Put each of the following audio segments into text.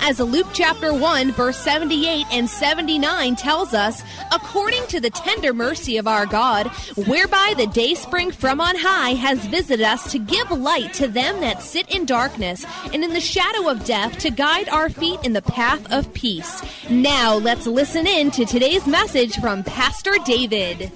As Luke chapter 1, verse 78 and 79 tells us, according to the tender mercy of our God, whereby the day spring from on high has visited us to give light to them that sit in darkness and in the shadow of death to guide our feet in the path of peace. Now let's listen in to today's message from Pastor David.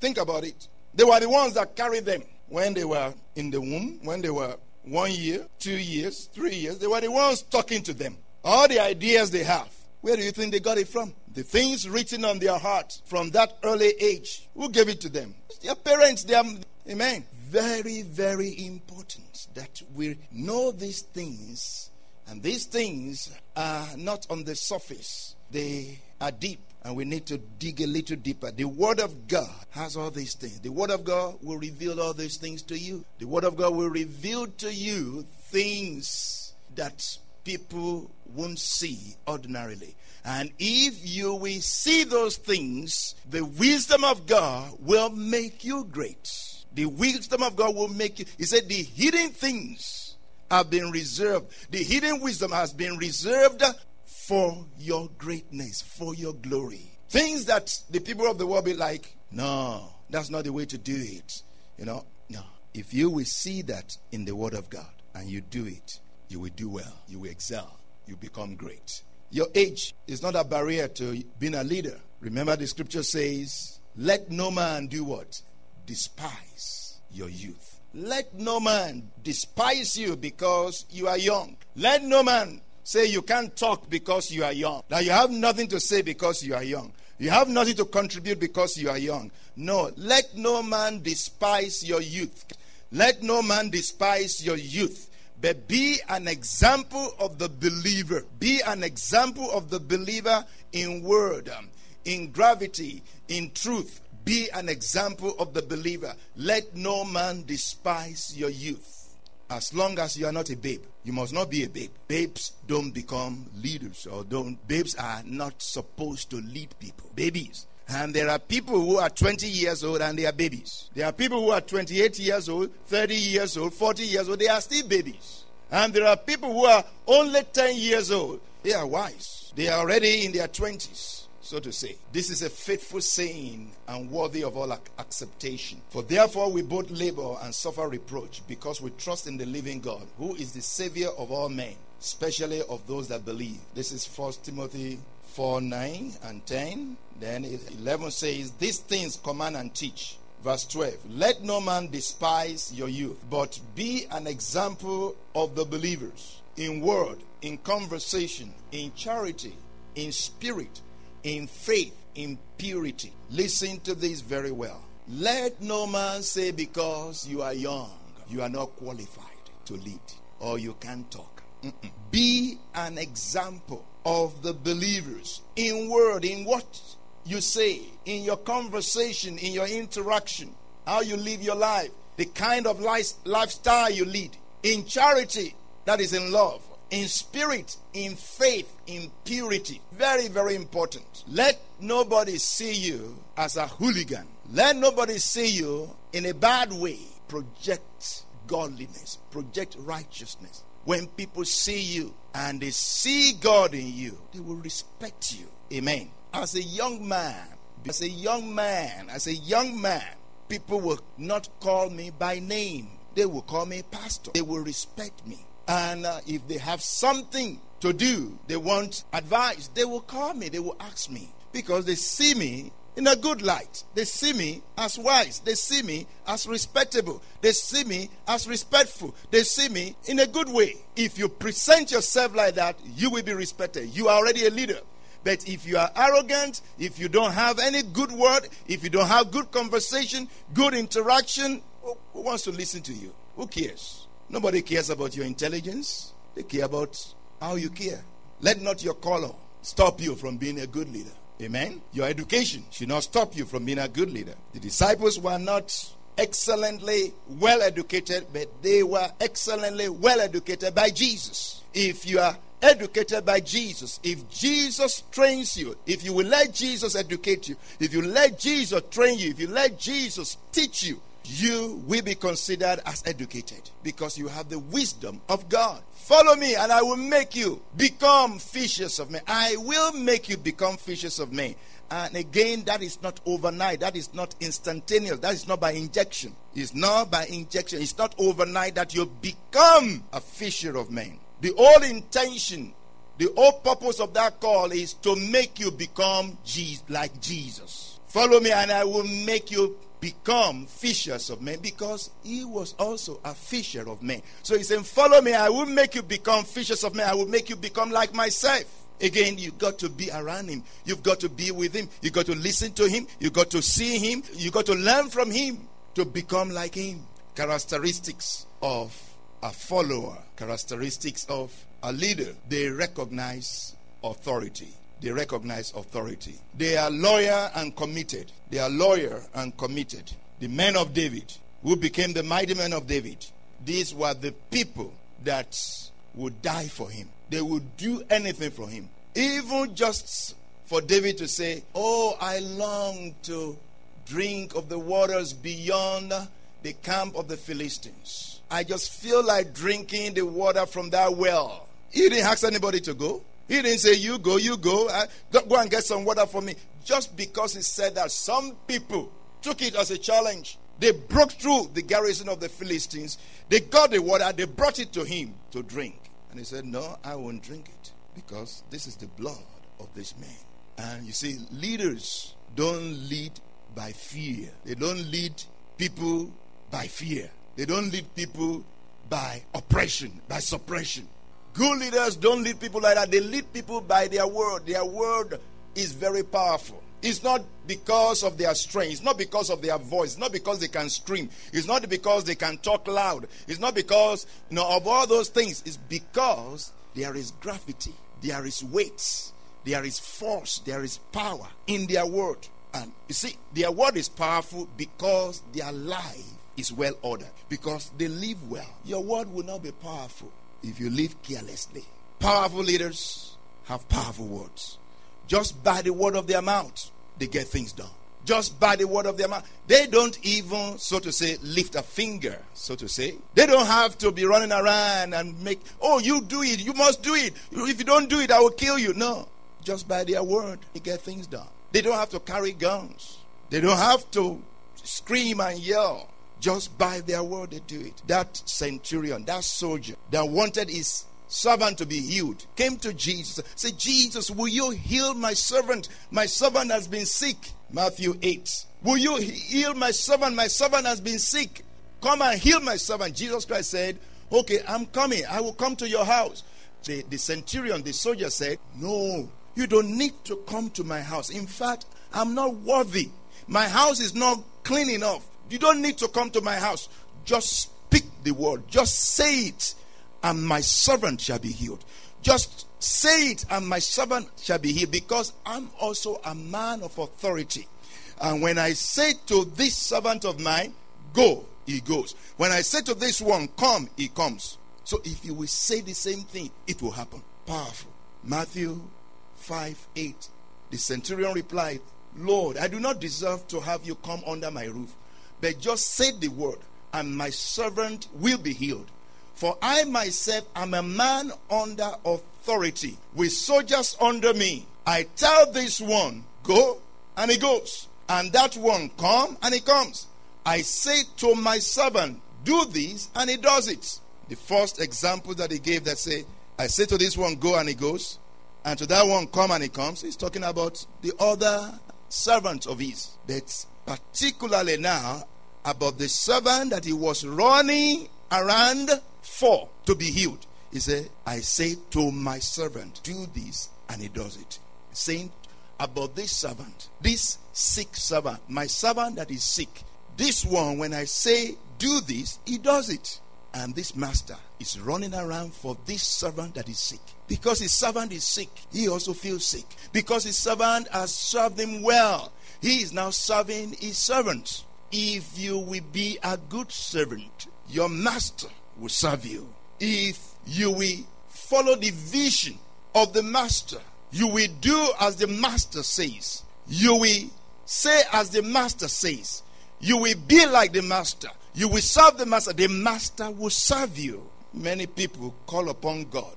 Think about it. They were the ones that carried them when they were in the womb, when they were one year, two years, three years. They were the ones talking to them. All the ideas they have. Where do you think they got it from? The things written on their heart from that early age. Who gave it to them? Their parents. Their, amen. Very, very important that we know these things. And these things are not on the surface, they are deep and we need to dig a little deeper. The Word of God has all these things. The Word of God will reveal all these things to you. The Word of God will reveal to you things that people won't see ordinarily. And if you will see those things, the wisdom of God will make you great. The wisdom of God will make you. He said, the hidden things have been reserved. The hidden wisdom has been reserved for your greatness, for your glory. Things that the people of the world be like, no, that's not the way to do it. You know, no. If you will see that in the Word of God and you do it, you will do well, you will excel, you become great. Your age is not a barrier to being a leader. Remember, the scripture says, let no man do what? Despise your youth. Let no man despise you because you are young. Let no man say you can't talk because you are young. That you have nothing to say because you are young. You have nothing to contribute because you are young. No, let no man despise your youth. Let no man despise your youth. But be an example of the believer. Be an example of the believer in word, um, in gravity, in truth. Be an example of the believer. Let no man despise your youth. As long as you are not a babe, you must not be a babe. Babes don't become leaders or don't babes are not supposed to lead people. Babies. And there are people who are 20 years old and they are babies. There are people who are 28 years old, 30 years old, 40 years old, they are still babies. And there are people who are only 10 years old, they are wise. They are already in their 20s so to say. This is a faithful saying and worthy of all ac- acceptation. For therefore we both labor and suffer reproach because we trust in the living God, who is the Savior of all men, especially of those that believe. This is 1 Timothy 4 9 and 10. Then 11 says, These things command and teach. Verse 12 Let no man despise your youth, but be an example of the believers in word, in conversation, in charity, in spirit in faith, in purity. Listen to this very well. Let no man say because you are young, you are not qualified to lead or you can't talk. Mm-mm. Be an example of the believers in word, in what you say, in your conversation, in your interaction, how you live your life, the kind of life, lifestyle you lead, in charity, that is in love, in spirit, in faith, in purity. Very, very important. Let nobody see you as a hooligan. Let nobody see you in a bad way. Project godliness, project righteousness. When people see you and they see God in you, they will respect you. Amen. As a young man, as a young man, as a young man, people will not call me by name. They will call me pastor. They will respect me. And uh, if they have something to do, they want advice, they will call me, they will ask me because they see me in a good light. They see me as wise. They see me as respectable. They see me as respectful. They see me in a good way. If you present yourself like that, you will be respected. You are already a leader. But if you are arrogant, if you don't have any good word, if you don't have good conversation, good interaction, who wants to listen to you? Who cares? Nobody cares about your intelligence. They care about how you care. Let not your color stop you from being a good leader. Amen. Your education should not stop you from being a good leader. The disciples were not excellently well educated, but they were excellently well educated by Jesus. If you are educated by Jesus, if Jesus trains you, if you will let Jesus educate you, if you let Jesus train you, if you let Jesus teach you, you will be considered as educated because you have the wisdom of God. Follow me, and I will make you become fishers of men. I will make you become fishers of men. And again, that is not overnight. That is not instantaneous. That is not by injection. It's not by injection. It's not overnight that you become a fisher of men. The whole intention, the whole purpose of that call is to make you become like Jesus. Follow me, and I will make you become fishers of men because he was also a fisher of men. So he said, Follow me, I will make you become fishers of men. I will make you become like myself. Again, you've got to be around him. You've got to be with him. You've got to listen to him. You've got to see him. You've got to learn from him to become like him. Characteristics of a follower, characteristics of a leader. They recognize authority. They recognize authority. They are loyal and committed. They are loyal and committed. The men of David, who became the mighty men of David, these were the people that would die for him. They would do anything for him. Even just for David to say, Oh, I long to drink of the waters beyond the camp of the Philistines. I just feel like drinking the water from that well. He didn't ask anybody to go. He didn't say, You go, you go, go and get some water for me. Just because he said that, some people took it as a challenge. They broke through the garrison of the Philistines. They got the water, they brought it to him to drink. And he said, No, I won't drink it because this is the blood of this man. And you see, leaders don't lead by fear, they don't lead people by fear, they don't lead people by oppression, by suppression. Good leaders don't lead people like that. They lead people by their word. Their word is very powerful. It's not because of their strength. It's not because of their voice. It's not because they can scream. It's not because they can talk loud. It's not because you know of all those things. It's because there is gravity, there is weight, there is force, there is power in their word. And you see, their word is powerful because their life is well ordered. Because they live well. Your word will not be powerful if you live carelessly. Powerful leaders have powerful words. Just by the word of their mouth, they get things done. Just by the word of their mouth. They don't even, so to say, lift a finger, so to say. They don't have to be running around and make, oh, you do it, you must do it. If you don't do it, I will kill you. No. Just by their word, they get things done. They don't have to carry guns. They don't have to scream and yell. Just by their word, they do it. That centurion, that soldier that wanted his servant to be healed came to Jesus. Said, Jesus, will you heal my servant? My servant has been sick. Matthew 8. Will you heal my servant? My servant has been sick. Come and heal my servant. Jesus Christ said, Okay, I'm coming. I will come to your house. The, the centurion, the soldier said, No, you don't need to come to my house. In fact, I'm not worthy. My house is not clean enough. You don't need to come to my house. Just speak the word. Just say it, and my servant shall be healed. Just say it, and my servant shall be healed, because I'm also a man of authority. And when I say to this servant of mine, Go, he goes. When I say to this one, Come, he comes. So if you will say the same thing, it will happen. Powerful. Matthew 5 8. The centurion replied, Lord, I do not deserve to have you come under my roof but just say the word, and my servant will be healed. For I myself am a man under authority, with soldiers under me. I tell this one, go, and he goes. And that one, come, and he comes. I say to my servant, do this, and he does it. The first example that he gave that say, I say to this one, go, and he goes, and to that one, come, and he comes. He's talking about the other servant of his. But particularly now, about the servant that he was running around for to be healed. He said, I say to my servant, do this, and he does it. Saying about this servant, this sick servant, my servant that is sick. This one, when I say do this, he does it. And this master is running around for this servant that is sick. Because his servant is sick, he also feels sick. Because his servant has served him well, he is now serving his servants. If you will be a good servant, your master will serve you. If you will follow the vision of the master, you will do as the master says. You will say as the master says. You will be like the master. You will serve the master. The master will serve you. Many people call upon God.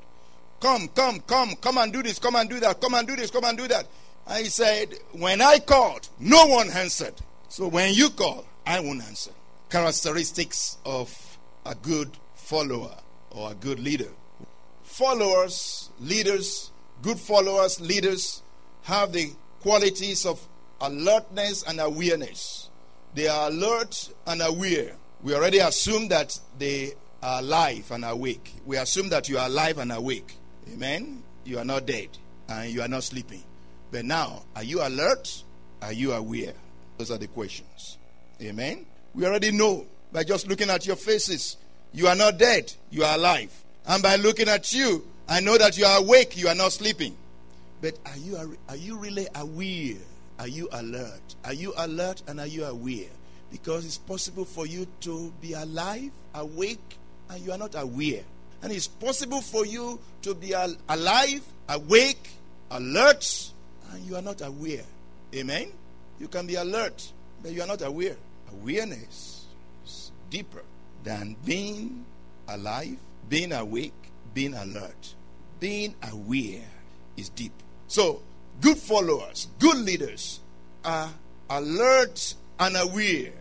Come, come, come, come and do this, come and do that, come and do this, come and do that. I said, When I called, no one answered. So when you call, I won't answer. Characteristics of a good follower or a good leader. Followers, leaders, good followers, leaders have the qualities of alertness and awareness. They are alert and aware. We already assume that they are alive and awake. We assume that you are alive and awake. Amen. You are not dead and you are not sleeping. But now, are you alert? Are you aware? Those are the questions. Amen. We already know by just looking at your faces. You are not dead, you are alive. And by looking at you, I know that you are awake, you are not sleeping. But are you, are you really aware? Are you alert? Are you alert and are you aware? Because it's possible for you to be alive, awake, and you are not aware. And it's possible for you to be al- alive, awake, alert, and you are not aware. Amen? You can be alert, but you are not aware. Awareness is deeper than being alive, being awake, being alert. Being aware is deep. So, good followers, good leaders are alert and aware.